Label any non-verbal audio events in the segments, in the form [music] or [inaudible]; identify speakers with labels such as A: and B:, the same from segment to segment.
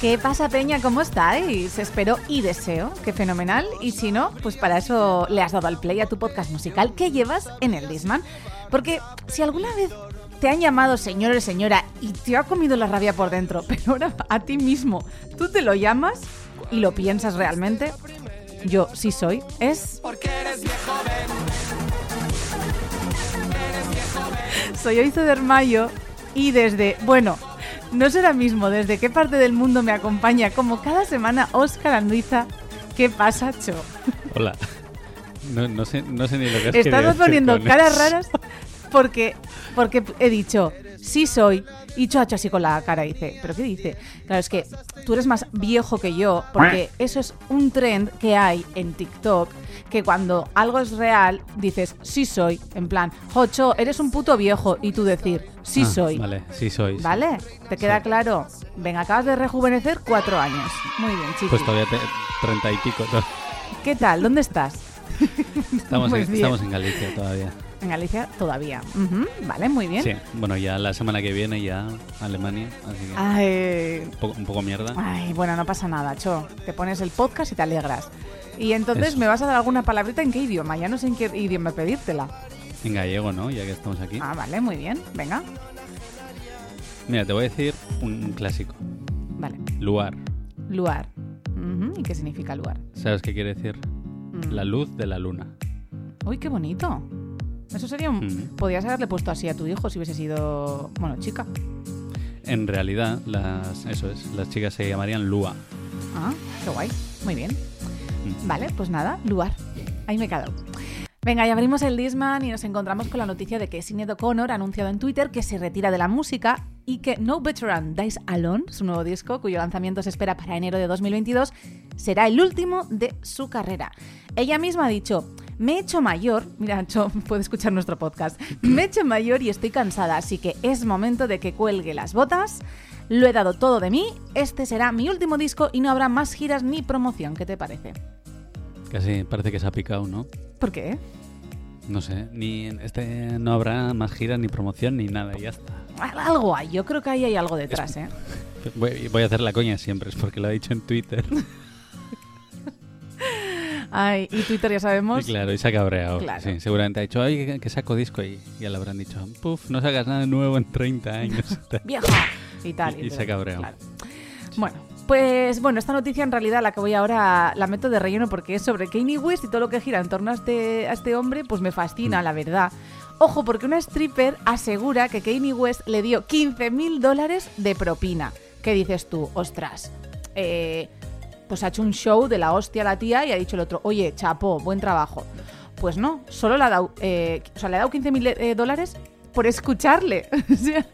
A: ¿Qué pasa, Peña? ¿Cómo estáis? Espero y deseo que fenomenal. Y si no, pues para eso le has dado al play a tu podcast musical que llevas en el Disman. Porque si alguna vez te han llamado señor o señora y te ha comido la rabia por dentro, [laughs] pero ahora a ti mismo tú te lo llamas y lo piensas realmente, yo sí soy, es... Porque eres viejo, Soy Oizo de Mayo y desde, bueno, no será mismo desde qué parte del mundo me acompaña, como cada semana, Óscar Anduiza. ¿Qué pasa, Cho?
B: Hola. No, sé, no sé ni lo que has
A: Estamos poniendo caras raras porque, porque he dicho, sí soy. Y Chocho así con la cara dice, ¿pero qué dice? Claro, es que tú eres más viejo que yo, porque eso es un trend que hay en TikTok, que cuando algo es real, dices, sí soy, en plan, Jocho, eres un puto viejo, y tú decir, sí ah, soy.
B: Vale, sí soy.
A: ¿Vale? ¿Te queda claro? Venga, acabas de rejuvenecer cuatro años. Muy bien, chicos.
B: Pues todavía treinta y pico.
A: ¿Qué tal? ¿Dónde estás?
B: Estamos, [laughs] en, estamos en Galicia todavía.
A: En Galicia todavía. Vale, muy bien.
B: Sí, bueno, ya la semana que viene ya Alemania, así que
A: Ay.
B: Un, poco, mierda.
A: Ay, bueno, no pasa nada, Cho. Te pones el podcast y te alegras. Y entonces me vas a dar alguna palabrita en qué idioma. Ya no sé en qué idioma pedírtela.
B: En gallego, ¿no? Ya que estamos aquí.
A: Ah, vale, muy bien. Venga.
B: Mira, te voy a decir un, clásico.
A: Vale.
B: Luar.
A: Luar. ¿Y qué significa luar?
B: ¿Sabes qué quiere decir? Mm. La luz de la luna.
A: Uy, qué bonito. Eso sería un... Podrías haberle puesto así a tu hijo si hubiese sido, bueno, chica.
B: En realidad, las, eso es, las chicas se llamarían Lua.
A: Ah, qué guay. Muy bien. Vale, pues nada, Luar. Ahí me he quedado. Venga, ya abrimos el Disman y nos encontramos con la noticia de que Sinead O'Connor ha anunciado en Twitter que se retira de la música y que No Veteran Dies Alone, su nuevo disco, cuyo lanzamiento se espera para enero de 2022, será el último de su carrera. Ella misma ha dicho, me he hecho mayor, mira, [laughs] Cho, puede escuchar nuestro podcast, me he hecho mayor y estoy cansada, así que es momento de que cuelgue las botas. Lo he dado todo de mí, este será mi último disco y no habrá más giras ni promoción. ¿Qué te parece?
B: Casi parece que se ha picado, ¿no?
A: ¿Por qué?
B: No sé, ni este no habrá más giras ni promoción ni nada, y ya está.
A: Algo hay, yo creo que ahí hay algo detrás, ¿eh? [laughs]
B: Voy, a hacer la coña siempre, es porque lo ha dicho en Twitter. [laughs]
A: Ay, y Twitter ya sabemos.
B: claro, y se ha cabreado. Sí, seguramente ha dicho, ay, que saco disco y ya le habrán dicho, puf, no sacas nada nuevo en 30 años. [laughs]
A: Viejo. Y tal.
B: Y, se ha cabreado.
A: Bueno, pues bueno, esta noticia en realidad la que voy ahora la meto de relleno porque es sobre Kanye West y todo lo que gira en torno a este, a este hombre, pues me fascina, mm. la verdad. Ojo, porque una stripper asegura que Kanye West le dio 15 mil dólares de propina. ¿Qué dices tú? Ostras. Eh, pues ha hecho un show de la hostia a la tía y ha dicho el otro, oye, chapo, buen trabajo. Pues no, solo le ha dado, eh, o sea, le ha dado 15 mil eh, dólares por escucharle. [laughs] o sea,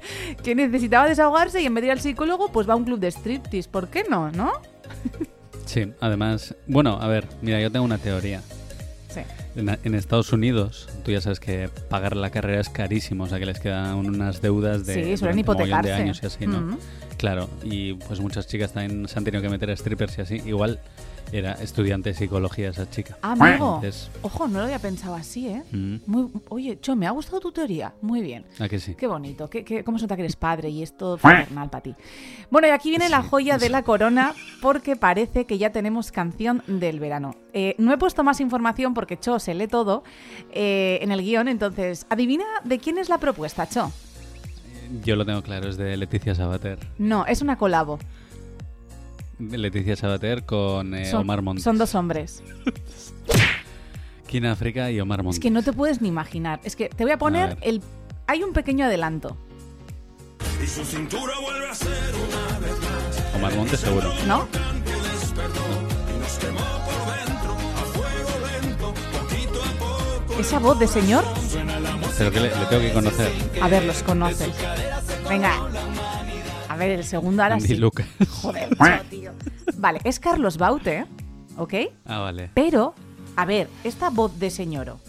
A: que necesitaba desahogarse y en vez de ir al psicólogo, pues va a un club de striptease. ¿Por qué no? ¿No?
B: sí, además, bueno, a ver, mira, yo tengo una teoría.
A: Sí.
B: En, Estados Unidos, tú ya sabes que pagar la carrera es carísimo, o sea que les quedan unas deudas de,
A: sí, suelen hipotecarse.
B: de años y así, ¿no? Claro, y pues muchas chicas también se han tenido que meter a strippers y así. Igual era estudiante de psicología esa chica.
A: Ah, amigo. Ojo, no lo había pensado así, ¿eh? Mm. Muy, oye, Cho, me ha gustado tu teoría. Muy bien.
B: ¿A que sí?
A: Qué bonito. Qué, qué, ¿Cómo se nota que eres padre y es todo fraternal para ti? Bueno, y aquí viene la joya de la corona porque parece que ya tenemos canción del verano. Eh, no he puesto más información porque Cho se lee todo eh, en el guion, entonces, adivina de quién es la propuesta, Cho.
B: Yo lo tengo claro, es de Leticia Sabater.
A: No, es una colabo.
B: Leticia Sabater con eh, Omar Montes.
A: Son dos hombres.
B: Kina África y Omar Montes.
A: Es que no te puedes ni imaginar. Es que te voy a poner el. Hay un pequeño adelanto.
B: Y su cintura vuelve a ser una vez más. Omar Montes seguro.
A: ¿No? esa voz de señor,
B: Pero que le, le tengo que conocer.
A: a ver, los conoces. Venga. A ver, el segundo ahora
B: Andy
A: sí.
B: Luca.
A: Joder, macho, tío. Vale, es Carlos Baute, ¿ok?
B: Ah, vale.
A: Pero, a ver, esta voz de señoro.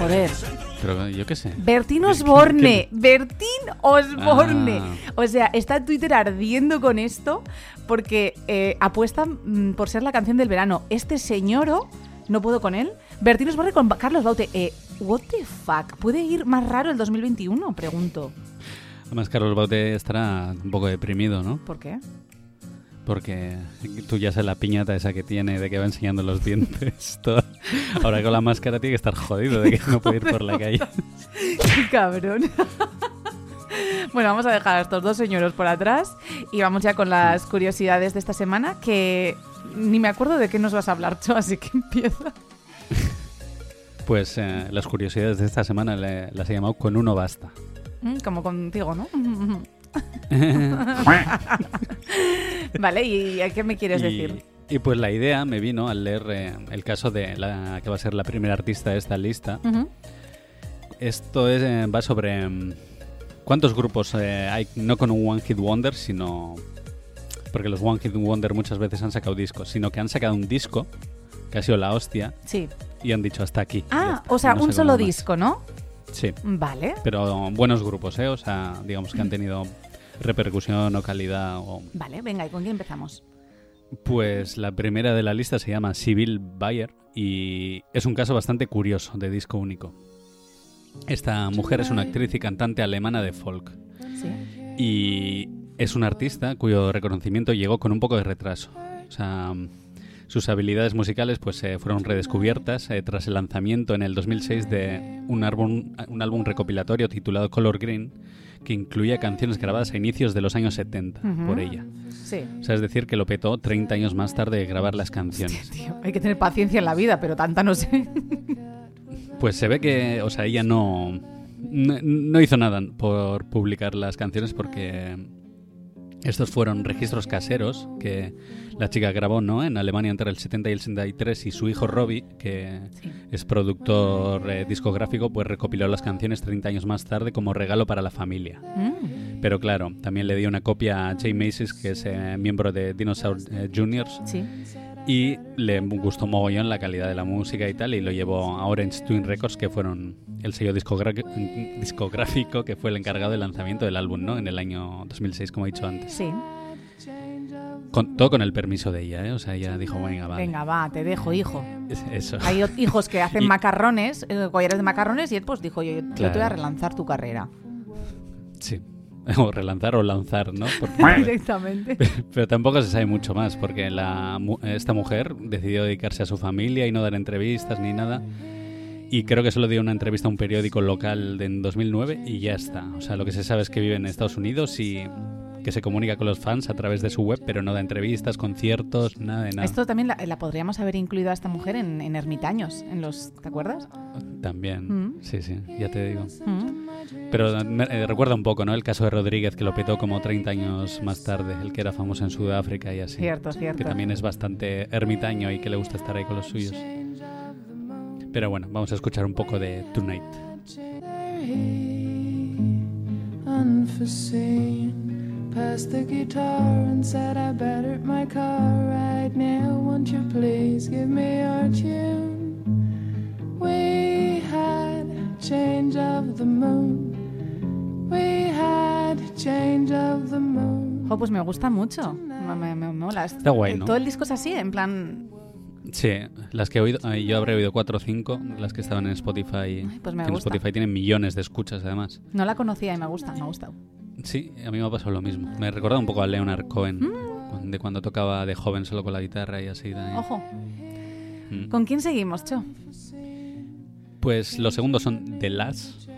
A: Joder,
B: Pero yo qué sé.
A: Bertín Osborne, Bertín Osborne.
B: Ah.
A: O sea, está Twitter ardiendo con esto porque eh, apuesta mm, por ser la canción del verano. Este señoro, no puedo con él. Bertín Osborne con Carlos Baute. Eh, what the fuck? ¿Puede ir más raro el 2021? Pregunto.
B: Además, Carlos Baute estará un poco deprimido, ¿no?
A: ¿Por qué?
B: Porque tú ya sabes la piñata esa que tiene de que va enseñando los dientes. [laughs] todo. Ahora con la máscara tiene que estar jodido de que no puede ir por la calle. [laughs]
A: Qué cabrón. [laughs] Bueno, vamos a dejar a estos dos señoros por atrás y vamos ya con las curiosidades de esta semana que ni me acuerdo de qué nos vas a hablar, Cho, así que empieza.
B: Pues eh, las curiosidades de esta semana le- las he llamado con uno basta.
A: Mm, Como contigo, ¿no? [laughs] vale, ¿y a qué me quieres decir?
B: y pues la idea me vino al leer eh, el caso de la que va a ser la primera artista de esta lista.
A: Ujú.
B: Esto es, eh, va sobre mm, cuántos grupos eh, hay, no con un One Hit Wonder, sino... Porque los One Hit Wonder muchas veces han sacado discos, sino que han sacado un disco, que ha sido la hostia,
A: Sí.
B: Y han dicho hasta aquí.
A: Ah, o sea,
B: no
A: un solo disco, ¿no?
B: Sí,
A: Vale.
B: pero buenos grupos, ¿eh? O sea, digamos que han tenido repercusión o calidad. O...
A: Vale, venga, ¿y con quién empezamos?
B: Pues la primera de la lista se llama Sibyl Bayer y es un caso bastante curioso de disco único. Esta mujer es una actriz y cantante alemana de folk
A: Sí.
B: y es una artista cuyo reconocimiento llegó con un poco de retraso. O sea, sus habilidades musicales pues eh, fueron redescubiertas eh, tras el lanzamiento en el 2006 de un álbum, un álbum recopilatorio titulado Color Green que incluía canciones grabadas a inicios de los años 70
A: Ujú.
B: por ella.
A: Sí.
B: O sea, es decir, que lo petó 30 años más tarde de grabar las canciones.
A: Tío, hay que tener paciencia en la vida, pero tanta no sé. [laughs]
B: Pues se ve que, o sea, ella no, no, no hizo nada por publicar las canciones porque estos fueron registros caseros que la chica grabó, ¿no? En Alemania entre el 70 y el 73 y su hijo Robbie, que
A: Sí.
B: es productor eh, discográfico, pues recopiló las canciones 30 años más tarde como regalo para la familia.
A: Mm,
B: Pero claro, también le dio una copia a Jay Macy's, que es eh, miembro de Dinosaur eh, Juniors,
A: sí.
B: y le gustó mogollón la calidad de la música y tal, y lo llevó a Orange Twin Records, que fueron el sello discográfico que fue el encargado del lanzamiento del álbum, ¿no? En el año 2006, como he dicho antes.
A: Sí.
B: Con, todo con el permiso de ella, ¿eh? O sea, ella dijo, venga, vale.
A: Venga, va, te dejo, hijo.
B: Es- Eso.
A: Hay hijos que hacen [laughs]
B: Y-
A: macarrones, eh, collares de macarrones, y él pues dijo, yo, yo te voy a relanzar tu carrera.
B: Sí. [laughs] O relanzar o lanzar, ¿no? [laughs] Ver,
A: Directamente.
B: Pero tampoco se sabe mucho más, porque la, esta mujer decidió dedicarse a su familia y no dar entrevistas ni nada. Y creo que solo dio una entrevista a un periódico local en 2009 y ya está. O sea, lo que se sabe es que vive en Estados Unidos y que se comunica con los fans a través de su web, pero no da entrevistas, conciertos, nada de nada.
A: Esto también la, la podríamos haber incluido a esta mujer en, en ermitaños, en los, ¿te acuerdas?
B: También,
A: Mm.
B: sí, sí, ya te digo.
A: Mm.
B: Pero me- eh, recuerda un poco, ¿no? El caso de Rodríguez, que lo petó como 30 años más tarde, el que era famoso en Sudáfrica y así.
A: Cierto, cierto.
B: que también es bastante ermitaño y que le gusta estar ahí con los suyos. Pero bueno, vamos a escuchar un poco de Tonight.
C: unforeseen. Passed the guitar and said, I better my car right now. Won't you please give me your tune? We had change of the moon. We had change of the moon.
A: Jo, pues me gusta mucho. Me, me- me mola.
B: Está guay, ¿no?
A: Todo el disco es así, en plan.
B: Sí, las que he oído, ay, yo habré oído cuatro o cinco, las que estaban en Spotify.
A: pues me
B: que en
A: gusta.
B: Spotify tienen millones de escuchas además.
A: No la conocía y me gusta, me ha gustado.
B: Sí, a mí me ha pasado lo mismo. Me recuerda un poco a Leonard Cohen,
A: Mm.
B: de cuando tocaba de joven solo con la guitarra y así. también.
A: Ojo.
B: Mm.
A: ¿Con quién seguimos, Cho?
B: Pues los segundos son The Last,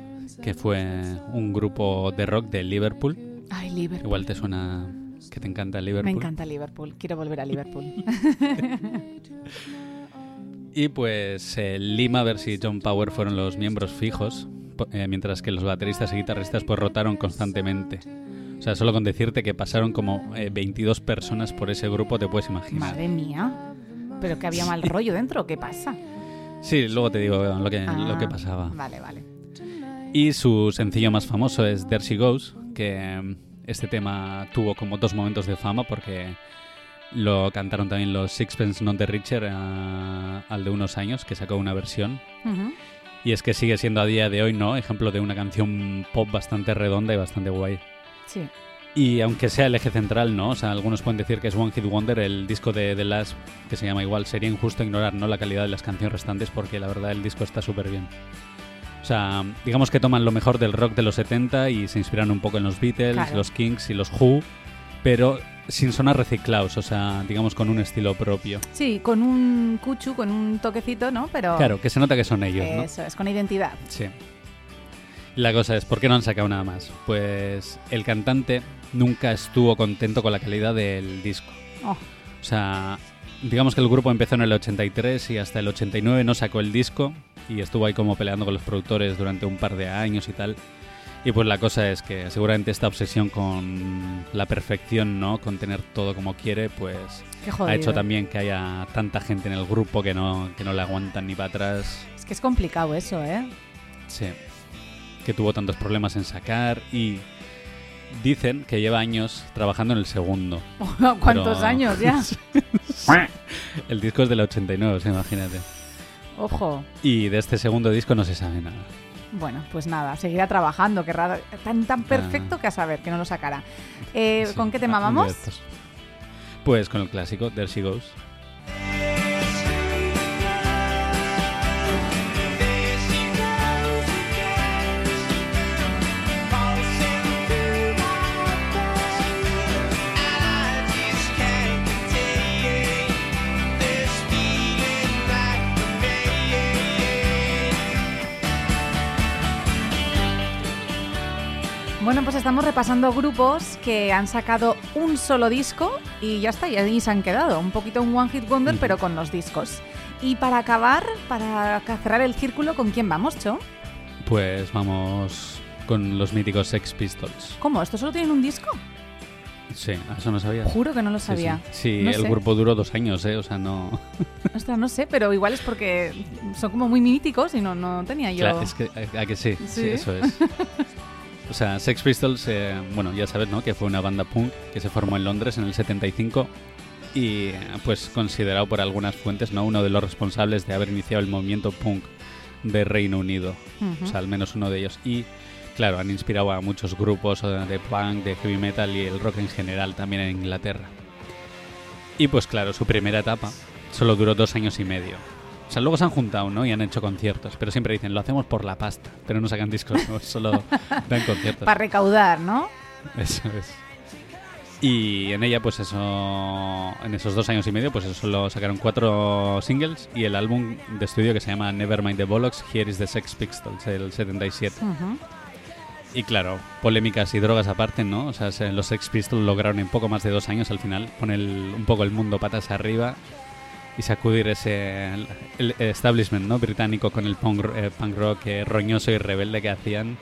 B: que fue un grupo de rock de Liverpool.
A: Ay, Liverpool.
B: Igual te suena que te encanta Liverpool.
A: Me encanta Liverpool. Quiero volver a Liverpool. [laughs]
B: Y pues eh, Lima, Versi y John Power fueron los miembros fijos, eh, mientras que los bateristas y guitarristas pues rotaron constantemente. O sea, solo con decirte que pasaron como eh, 22 personas por ese grupo te puedes imaginar.
A: Madre mía. pero que había mal rollo dentro, ¿qué pasa?
B: Sí, luego te digo lo que, lo que
A: Ah,
B: pasaba.
A: Vale, vale.
B: Y su sencillo más famoso es There She Goes, que mm, este tema tuvo como dos momentos de fama porque lo cantaron también los Sixpence Not the Richer ah, al de unos años, que sacó una versión.
A: Ujú.
B: Y es que sigue siendo a día de hoy, ¿no? Ejemplo de una canción pop bastante redonda y bastante guay.
A: Sí.
B: Y aunque sea el eje central, ¿no? O sea, algunos pueden decir que es One Hit Wonder, el disco de The Last, que se llama igual, sería injusto ignorar, ¿no? La calidad de las canciones restantes porque la verdad el disco está súper bien. O sea, digamos que toman lo mejor del rock de los 70 y se inspiran un poco en los Beatles,
A: Claro.
B: los Kings y los Who, pero sin sonar reciclados, o sea, digamos con un estilo propio.
A: Sí, con un cuchu, con un toquecito, ¿no? Pero
B: Claro, que se nota que son ellos, ¿no?
A: eso es, con identidad.
B: Sí. La cosa es, ¿por qué no han sacado nada más? Pues el cantante nunca estuvo contento con la calidad del disco.
A: Oh,
B: O sea, digamos que el grupo empezó en el 83 y hasta el 89 no sacó el disco y estuvo ahí como peleando con los productores durante un par de años y tal. Y pues la cosa es que seguramente esta obsesión con la perfección, ¿no? Con tener todo como quiere, pues ha hecho también que haya tanta gente en el grupo que no, que no le aguantan ni para atrás.
A: Es que es complicado eso, ¿eh?
B: Sí. Que tuvo tantos problemas en sacar y dicen que lleva años trabajando en el segundo. [laughs]
A: ¿Cuántos
B: Pero-
A: años ya? [laughs]
B: El disco es del 89, o sea, imagínate.
A: Ojo.
B: Y de este segundo disco no se sabe nada.
A: Bueno, pues nada, seguirá trabajando, que raro, tan tan perfecto que a saber, que no lo sacará. Eh,
B: Sí,
A: ¿Con qué tema
B: ah,
A: vamos?
B: Pues con el clásico, There She Goes.
A: Bueno, pues estamos repasando grupos que han sacado un solo disco y ya está, y ahí se han quedado. Un poquito un One Hit Wonder, pero con los discos. Y para acabar, para cerrar el círculo, ¿con quién vamos, Cho?
B: Pues vamos con los míticos Sex Pistols.
A: ¿Cómo? ¿Esto solo tienen un disco?
B: Sí, ¿eso no sabías?
A: Juro que no lo
B: Sí,
A: sabía.
B: Sí, Sí,
A: No
B: el
A: sé.
B: grupo duró dos años, ¿eh? O sea, no... [laughs]
A: Ostras, no sé, pero igual es porque son como muy míticos y no, no tenía yo.
B: Claro, es que, ¿a, a que sí?
A: Sí.
B: Sí, eso es. [laughs] O sea, Sex Pistols, eh, bueno, ya sabes, ¿no? Que fue una banda punk que se formó en Londres en el 75 y, pues, considerado por algunas fuentes, ¿no? Uno de los responsables de haber iniciado el movimiento punk de Reino Unido. O sea, al menos uno de ellos. Y, claro, han inspirado a muchos grupos eh, de punk, de heavy metal y el rock en general también en Inglaterra. Y, pues, claro, su primera etapa solo duró dos años y medio. O sea, luego se han juntado, ¿no? Y han hecho conciertos. Pero siempre dicen, lo hacemos por la pasta. Pero no sacan discos, ¿no? [laughs] solo dan conciertos.
A: Para recaudar, ¿no?
B: Eso es. Y en ella, pues eso, en esos dos años y medio, pues eso solo sacaron cuatro singles y el álbum de estudio que se llama Nevermind the Bollocks, Here is the Sex Pistols, el 77.
A: Ujú.
B: Y claro, polémicas y drogas aparte, ¿no? O sea, se- los Sex Pistols lograron en poco más de dos años al final poner el- un poco el mundo patas arriba y sacudir ese el, establishment, ¿no? Británico con el punk, eh, punk rock eh, roñoso y rebelde que hacían,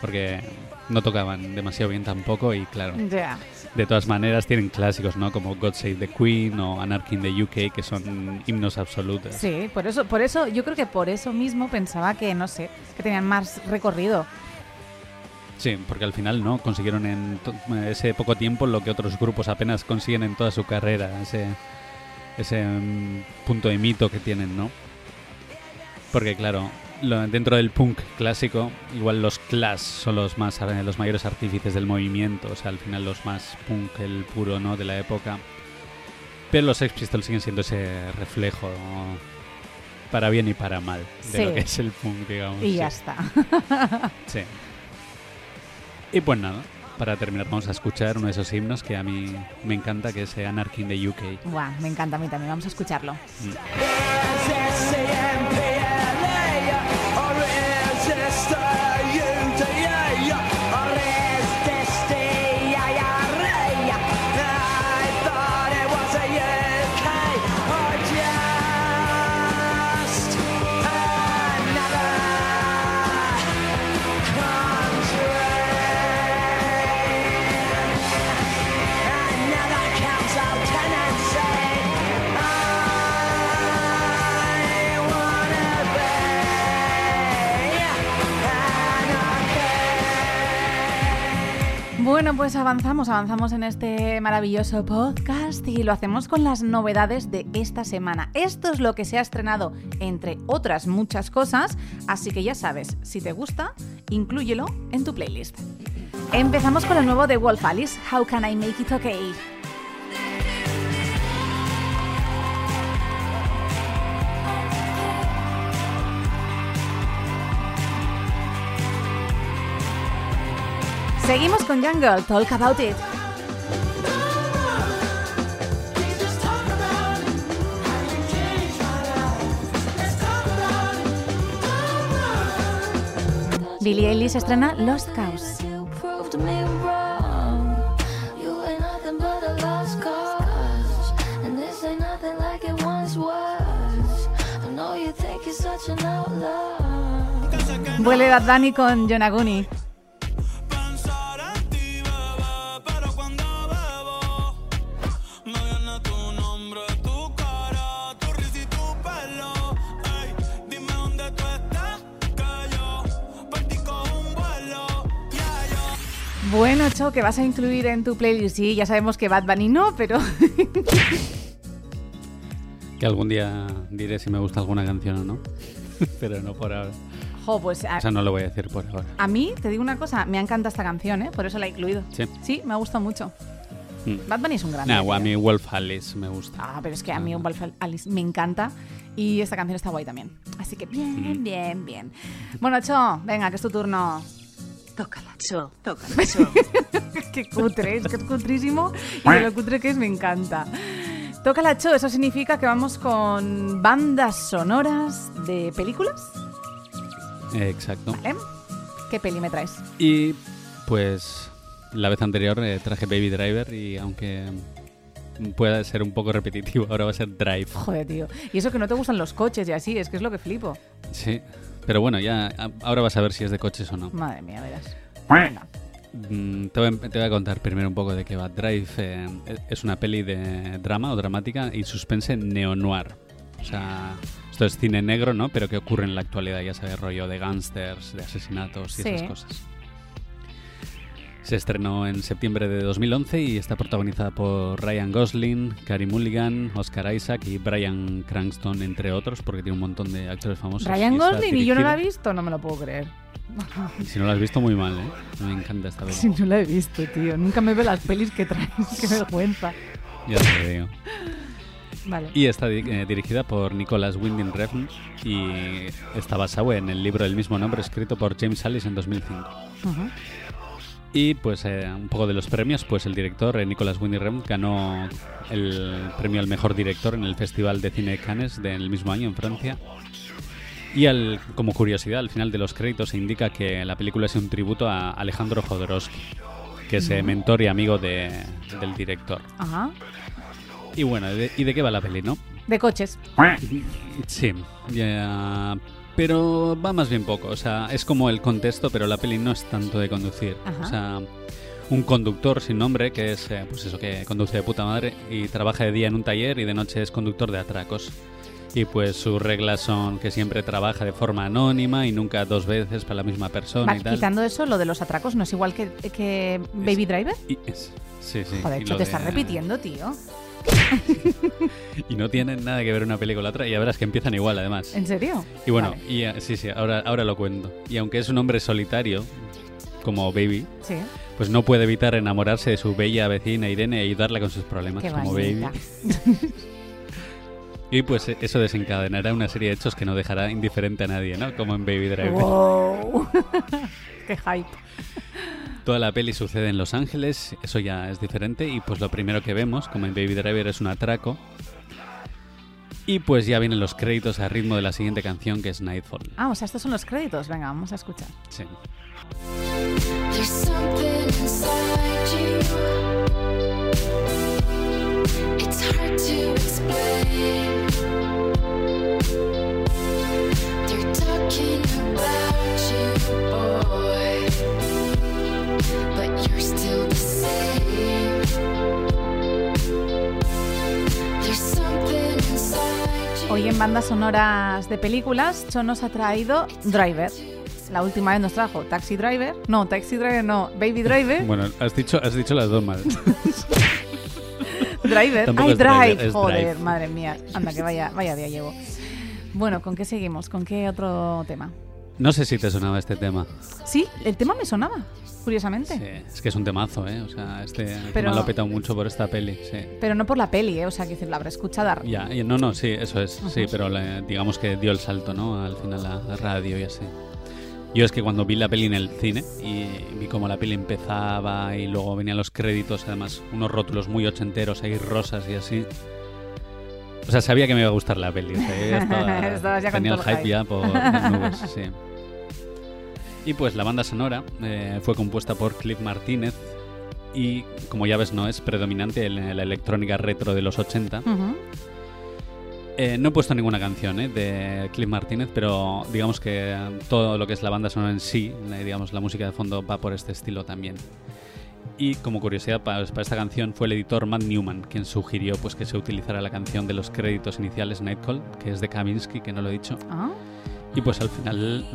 B: porque no tocaban demasiado bien tampoco y claro,
A: Ya.
B: de todas maneras tienen clásicos, ¿no? Como God Save the Queen o Anarchy in the UK, que son himnos absolutos.
A: Sí, por eso, por eso, yo creo que por eso mismo pensaba que, no sé, que tenían más recorrido.
B: Sí, porque al final no consiguieron en to- ese poco tiempo lo que otros grupos apenas consiguen en toda su carrera, ese, ese mm, punto de mito que tienen, ¿no? Porque claro, lo- dentro del punk clásico, igual los Clash son los más los mayores artífices del movimiento, o sea, al final los más punk, el puro, ¿no? De la época. Pero los Sex Pistols siguen siendo ese reflejo, ¿no? para bien y para mal, de
A: Sí.
B: lo que es el punk, digamos.
A: Y
B: sí.
A: ya está.
B: Sí. Y pues nada, para terminar vamos a escuchar uno de esos himnos que a mí me encanta, que es Anarchy in the UK.
A: Buah, me encanta a mí también. Vamos a escucharlo.
D: Another
A: avanzamos, avanzamos en este maravilloso podcast y lo hacemos con las novedades de esta semana. Esto es lo que se ha estrenado, entre otras muchas cosas, así que ya sabes, si te gusta, inclúyelo en tu playlist. Empezamos con el nuevo de Wolf Alice, How Can I Make It Okay? Seguimos con Jungle, Talk About It. Billie Eilish estrena Lost Cause.
D: You proved me wrong. You
E: Que
A: vas a incluir en tu playlist. Sí, ya sabemos que Bad Bunny no, pero
B: Que algún día diré si me gusta alguna canción o no. [laughs] Pero no por ahora.
A: pues a,
B: O sea, no lo voy a decir por ahora.
A: a mí, te digo una cosa, me encanta esta canción, ¿eh? Por eso la he incluido.
B: Sí.
A: Sí, me ha gustado mucho.
B: Mm.
A: Bad Bunny es un grande.
B: Nah,
A: tío.
B: a mí Wolf Alice me gusta.
A: Ah, pero es que a mí Wolf Alice me encanta y esta canción está guay también. Así que bien, bien, bien. Bueno, Cho, venga, que es tu turno.
F: Tócala, Cho, tócala, [laughs] Cho.
A: Qué cutre, es que es cutrísimo y de lo cutre que es me encanta. Toca la Cho, eso significa que vamos con bandas sonoras de películas,
B: exacto.
A: ¿vale? ¿Qué peli me traes?
B: Y pues la vez anterior eh, traje Baby Driver y aunque pueda ser un poco repetitivo, ahora va a ser Drive.
A: Joder, tío. Y eso que no te gustan los coches y así, es que es lo que flipo.
B: Sí, pero bueno, ya ahora vas a ver si es de coches o no.
A: Madre mía, verás. Venga.
B: Mm, Te voy, a, te voy a contar primero un poco de qué va. Drive eh, es una peli de drama o dramática y suspense neo-noir. O sea, esto es cine negro, ¿no? Pero que ocurre en la actualidad, ya sabes, rollo de gángsters, de asesinatos y
A: Sí.
B: esas cosas. Se estrenó en septiembre de 2011 y está protagonizada por Ryan Gosling, Carey Mulligan, Oscar Isaac y Brian Cranston, entre otros, porque tiene un montón de actores famosos.
A: Ryan
B: Y
A: Gosling y yo no la he visto, no me lo puedo creer.
B: Si no la has visto, muy mal, ¿eh? Me encanta esta [laughs] peli.
A: Si no la he visto, tío. Nunca me veo las pelis que traes. [laughs] Qué vergüenza.
B: Ya te digo.
A: Vale.
B: Y está eh, dirigida por Nicholas Winding Refn y está basado en el libro del mismo nombre escrito por James Ellis en 2005.
A: Ujú.
B: Y pues eh, un poco de los premios, pues el director eh, Nicholas Winding Refn ganó el premio al mejor director en el Festival de Cine de Cannes del mismo año en Francia. Y al, como curiosidad, al final de los créditos se indica que la película es un tributo a Alejandro Jodorowsky, que es eh, mentor y amigo de- del director.
A: Ajá.
B: Y bueno, ¿de- ¿y de qué va la peli, no?
A: De coches.
B: Sí, ya, pero va más bien poco. O sea, es como el contexto, pero la peli no es tanto de conducir.
A: Ajá.
B: O sea, un conductor sin nombre que es, eh, pues eso, que conduce de puta madre y trabaja de día en un taller y de noche es conductor de atracos. Y pues sus reglas son que siempre trabaja de forma anónima y nunca dos veces para la misma persona
A: Va,
B: y tal.
A: quitando eso, lo de los atracos no es igual que, que Baby Driver.
B: Y es- sí, sí.
A: Joder,
B: y
A: Cho,
B: lo
A: te
B: de-
A: estás repitiendo, tío. [laughs]
B: Y no tienen nada que ver una peli con la otra y ya verás que empiezan igual además.
A: ¿En serio?
B: Y bueno,
A: Vale.
B: y, eh, sí, sí, ahora, ahora lo cuento. Y aunque es un hombre solitario, como Baby,
A: Sí.
B: pues no puede evitar enamorarse de su bella vecina Irene y ayudarla con sus problemas,
A: Qué
B: como. Baby. [laughs] Y pues eh, eso desencadenará una serie de hechos que no dejará indiferente a nadie, ¿no? Como en Baby Driver.
A: Wow. [laughs] Qué hype.
B: Toda la peli sucede en Los Ángeles, eso ya es diferente, y pues lo primero que vemos, como en Baby Driver, es un atraco. Y pues ya vienen los créditos a ritmo de la siguiente canción, que es Nightfall.
A: Ah, o sea, estos son los créditos. Venga, vamos a escuchar.
B: Sí.
D: They're talking about you, boy.
A: Hoy en bandas sonoras de películas, Cho nos ha traído Driver. la última vez nos trajo Taxi Driver. No, Taxi Driver no, Baby Driver.
B: Bueno, has dicho, has dicho las dos mal.
A: Driver. Ay,
B: es
A: Drive.
B: es
A: Joder,
B: drive.
A: madre mía. Anda, que vaya, vaya día llevo. Bueno, ¿con qué seguimos? ¿Con qué otro tema?
B: No sé si te sonaba este tema.
A: Sí, el tema me sonaba, curiosamente.
B: Sí, es que es un temazo, ¿eh? O sea, este
A: Pero-
B: tema lo ha petado mucho por esta peli, sí.
A: Pero no por la peli, ¿eh? O sea, que la habrá escuchado.
B: Ya, y no, no, sí, eso es, sí, pero le- digamos que dio el salto, ¿no? Al final a la radio y así. Yo es que cuando vi la peli en el cine y vi cómo la peli empezaba y luego venían los créditos, además unos rótulos muy ochenteros ahí rosas y así. O sea, sabía que me iba a gustar la peli. o sea, [laughs] estaba-
A: ya
B: tenía el hype
A: hype.
B: ya por las nubes, [laughs] sí. Y pues la banda sonora eh, fue compuesta por Cliff Martínez y como ya ves no es predominante en la electrónica retro de los 80.
A: Ujú.
B: Eh, no he puesto ninguna canción eh, de Cliff Martínez, pero digamos que todo lo que es la banda sonora en sí, digamos la música de fondo va por este estilo también. Y como curiosidad para, para esta canción fue el editor Matt Newman quien sugirió pues que se utilizara la canción de los créditos iniciales Nightcall, que es de Kavinsky, que no lo he dicho.
A: Ah,
B: Y pues al final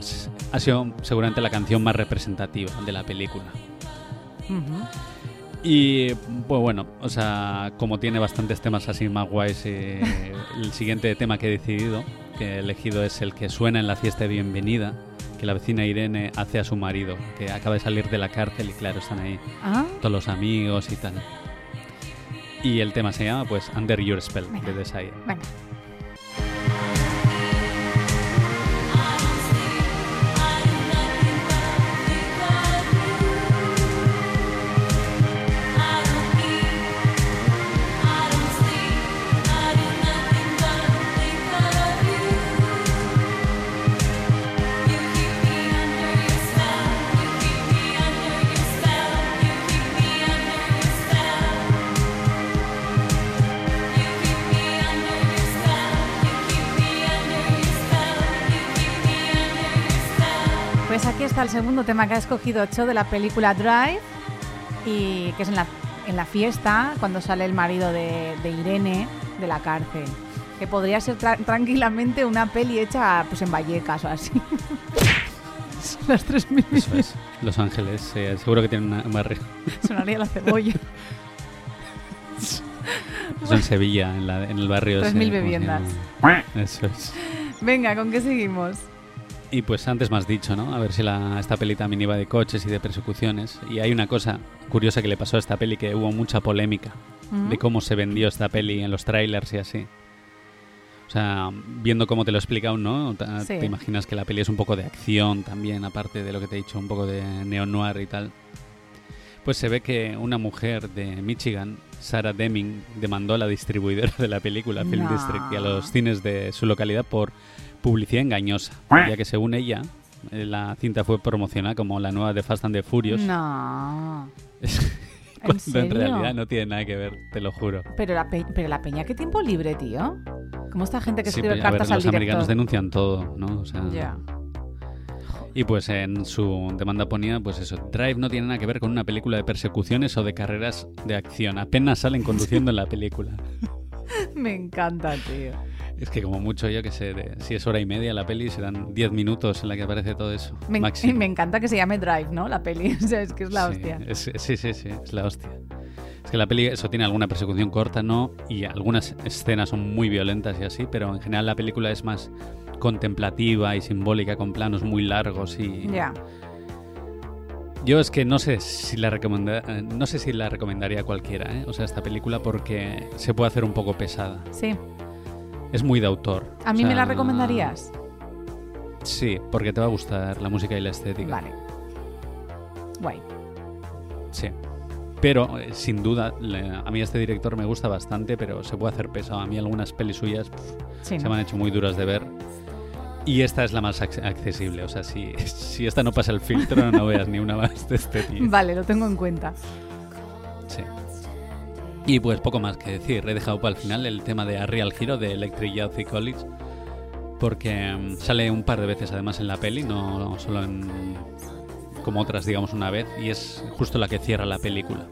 B: ha sido seguramente la canción más representativa de la película. Y pues bueno, o sea, como tiene bastantes temas así más guays, eh, [laughs] el siguiente tema que he decidido, que he elegido es el que suena en la fiesta de bienvenida, que la vecina Irene hace a su marido, que acaba de salir de la cárcel y claro, están ahí
A: Ah,
B: todos los amigos y tal. Y el tema se llama pues Under Your Spell de Desire.
A: Pues aquí está el segundo tema que ha escogido Cho de la película Drive y que es en la, en la fiesta cuando sale el marido de, de Irene de la cárcel. Que podría ser tra- tranquilamente una peli hecha pues en Vallecas o así. [laughs] Las tres mil
B: Eso es. Los Ángeles, eh, seguro que tienen una- un barrio. [laughs]
A: sonaría la cebolla.
B: Eso en Sevilla, en, la- en el barrio.
A: Tres
B: ese,
A: mil
B: ¿cómo se
A: viviendas.
B: llama? Eso es.
A: Venga, ¿con qué seguimos?
B: Y pues antes has dicho, ¿no? A ver si la, esta peli también iba de coches y de persecuciones. Y hay una cosa curiosa que le pasó a esta peli, que hubo mucha polémica
A: ¿Mm?
B: de cómo se vendió esta peli en los trailers y así. O sea, viendo cómo te lo he explicado, ¿no?
A: Sí.
B: Te imaginas que la peli es un poco de acción también, aparte de lo que te he dicho, un poco de neo-noir y tal. Pues se ve que una mujer de Michigan, Sarah Deming, demandó a la distribuidora de la película Film
A: No.
B: District y a los cines de su localidad por publicidad engañosa, ya que según ella, eh, la cinta fue promocionada como la nueva de Fast and the Furious,
A: No. [laughs]
B: cuando en
A: serio?
B: realidad no tiene nada que ver, te lo juro.
A: Pero la, pe- pero la peña, ¿qué tiempo libre, tío? ¿Cómo esta gente que
B: Sí,
A: escribe
B: pero, a ver,
A: cartas
B: los
A: al
B: americanos
A: director?
B: denuncian todo, ¿no? O sea,
A: Ya.
B: Y pues en su demanda ponía, pues eso, Drive no tiene nada que ver con una película de persecuciones o de carreras de acción. Apenas salen conduciendo en la película. [laughs] [laughs]
A: Me encanta, tío.
B: Es que como mucho, yo que sé, de- si es hora y media la peli, serán 10 minutos en la que aparece todo eso.
A: Me,
B: máximo.
A: me encanta que se llame Drive, ¿no? La peli. [laughs] O sea, es que es la
B: Sí,
A: hostia.
B: es- sí, sí, sí, es la hostia. Es que la peli, eso tiene alguna persecución corta, ¿no? Y algunas escenas son muy violentas y así, pero en general la película es más contemplativa y simbólica, con planos muy largos y...
A: Ya.
B: Yo es que no sé si la recomenda- eh, no sé si la recomendaría a cualquiera, ¿eh? O sea, esta película porque se puede hacer un poco pesada.
A: Sí.
B: Es muy de autor.
A: ¿A
B: o
A: mí me la recomendarías?
B: Sí, porque te va a gustar la música y la estética.
A: Vale. Guay.
B: Sí. Pero, eh, sin duda, le- a mí este director me gusta bastante, pero se puede hacer pesado. A mí algunas pelis suyas
A: Sí,
B: se
A: ¿no?
B: me han hecho muy duras de ver. Y esta es la más ac- accesible. O sea, si, si esta no pasa el filtro, no veas ni una más de este tío.
A: Vale, lo tengo en cuenta.
B: Sí. Y pues poco más que decir. He dejado para el final el tema de A Real Hero de Electric Youth College. Porque mm, sale un par de veces además en la peli, no solo en, como otras, digamos, una vez. Y es justo la que cierra la película.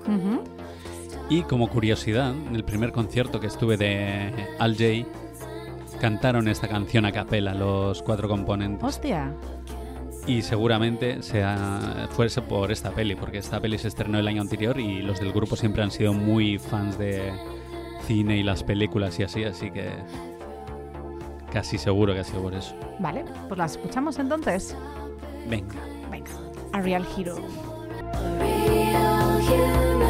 B: Y como curiosidad, en el primer concierto que estuve de Al Jay, cantaron esta canción a capela, los cuatro componentes.
A: Hostia.
B: Y seguramente sea, fuese por esta peli, porque esta peli se estrenó el año anterior y los del grupo siempre han sido muy fans de cine y las películas y así, así que casi seguro que ha sido por eso.
A: Vale, pues la escuchamos entonces.
B: Venga.
A: Venga, A Real Hero.
D: Real human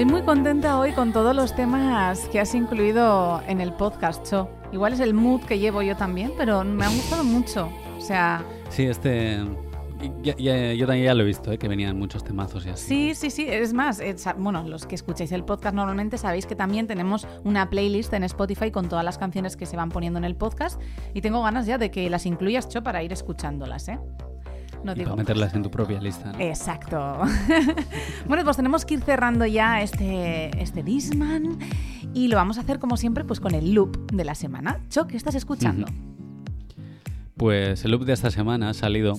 A: Estoy muy contenta hoy con todos los temas que has incluido en el podcast, Cho. Igual es el mood que llevo yo también, pero me ha gustado mucho. O sea,
B: Sí, este... ya- ya- yo también ya lo he visto, ¿eh? que venían muchos temazos y así.
A: sí, sí, sí. Es más, eh, sa- bueno, los que escucháis el podcast normalmente sabéis que también tenemos una playlist en Spotify con todas las canciones que se van poniendo en el podcast y tengo ganas ya de que las incluyas, Cho, para ir escuchándolas, ¿eh? No
B: Y
A: digo
B: para meterlas en tu propia lista. ¿no?
A: Exacto. [laughs] bueno, pues tenemos que ir cerrando ya este, este Disman y lo vamos a hacer como siempre pues con el loop de la semana. Cho, ¿qué estás escuchando?
B: Pues el loop de esta semana ha salido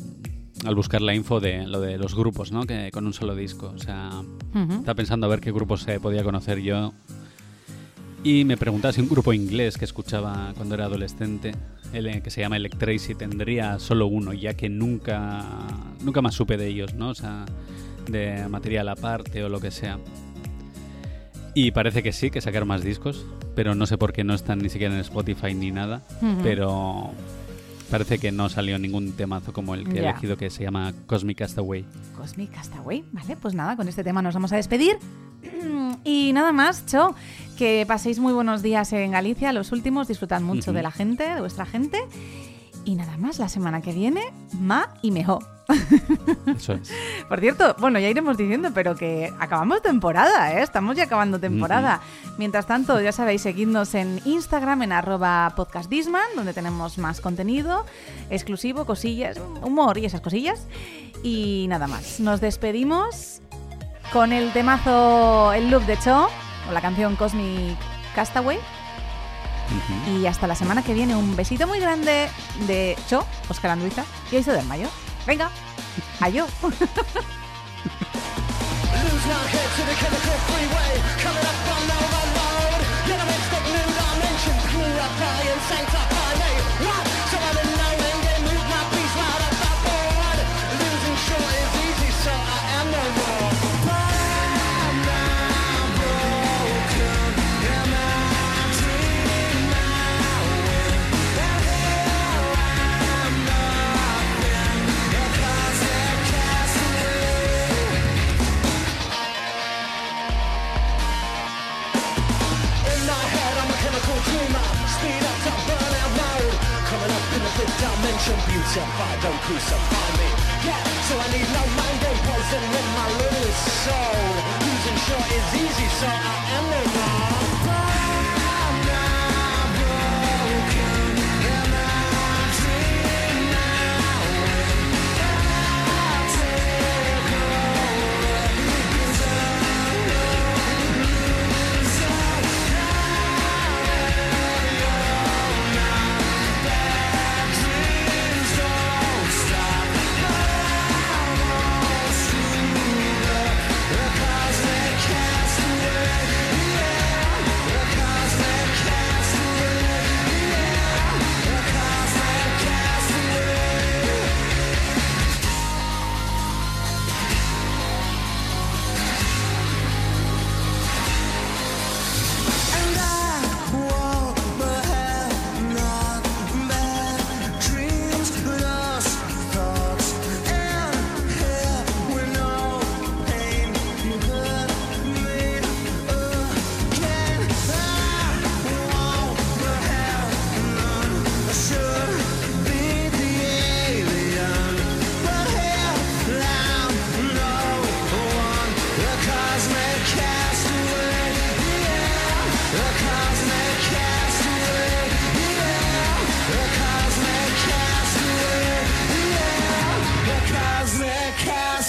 B: al buscar la info de lo de los grupos, ¿no? Que con un solo disco. O sea,
A: Ujú.
B: estaba pensando a ver qué grupos se podía conocer yo. Y me preguntaba si un grupo inglés que escuchaba cuando era adolescente, el, que se llama Electracy, tendría solo uno, ya que nunca, nunca más supe de ellos, ¿no? O sea, de material aparte o lo que sea. Y parece que sí, que sacaron más discos, pero no sé por qué no están ni siquiera en Spotify ni nada. Pero parece que no salió ningún temazo como el que he elegido que se llama Cosmic Castaway.
A: Cosmic Castaway, ¿vale? Pues nada, con este tema nos vamos a despedir. [clears throat] Y nada más, Cho, que paséis muy buenos días en Galicia, los últimos, disfrutad mucho de la gente, de vuestra gente. Y nada más, la semana que viene, ma y mejor.
B: Eso es. [laughs]
A: Por cierto, bueno, ya iremos diciendo, pero que acabamos temporada, ¿eh? Estamos ya acabando temporada. Mientras tanto, ya sabéis, seguidnos en Instagram, en arroba podcastdisman, donde tenemos más contenido exclusivo, cosillas, humor y esas cosillas. Y nada más, nos despedimos con el temazo El Loop de Cho, la canción Cosmic Castaway. Y hasta la semana que viene, un besito muy grande de Cho, Oscar Anduiza y Aiso del Mayo. Venga, adiós.
E: Lose [laughs]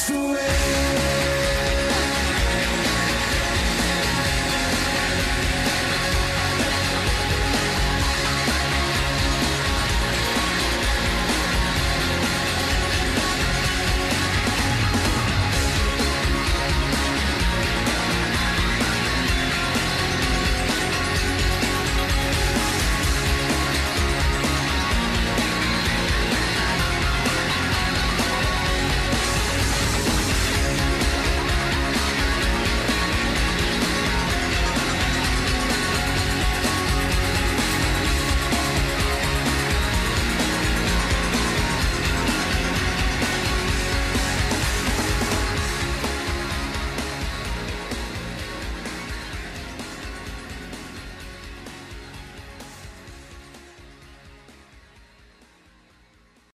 E: Sure.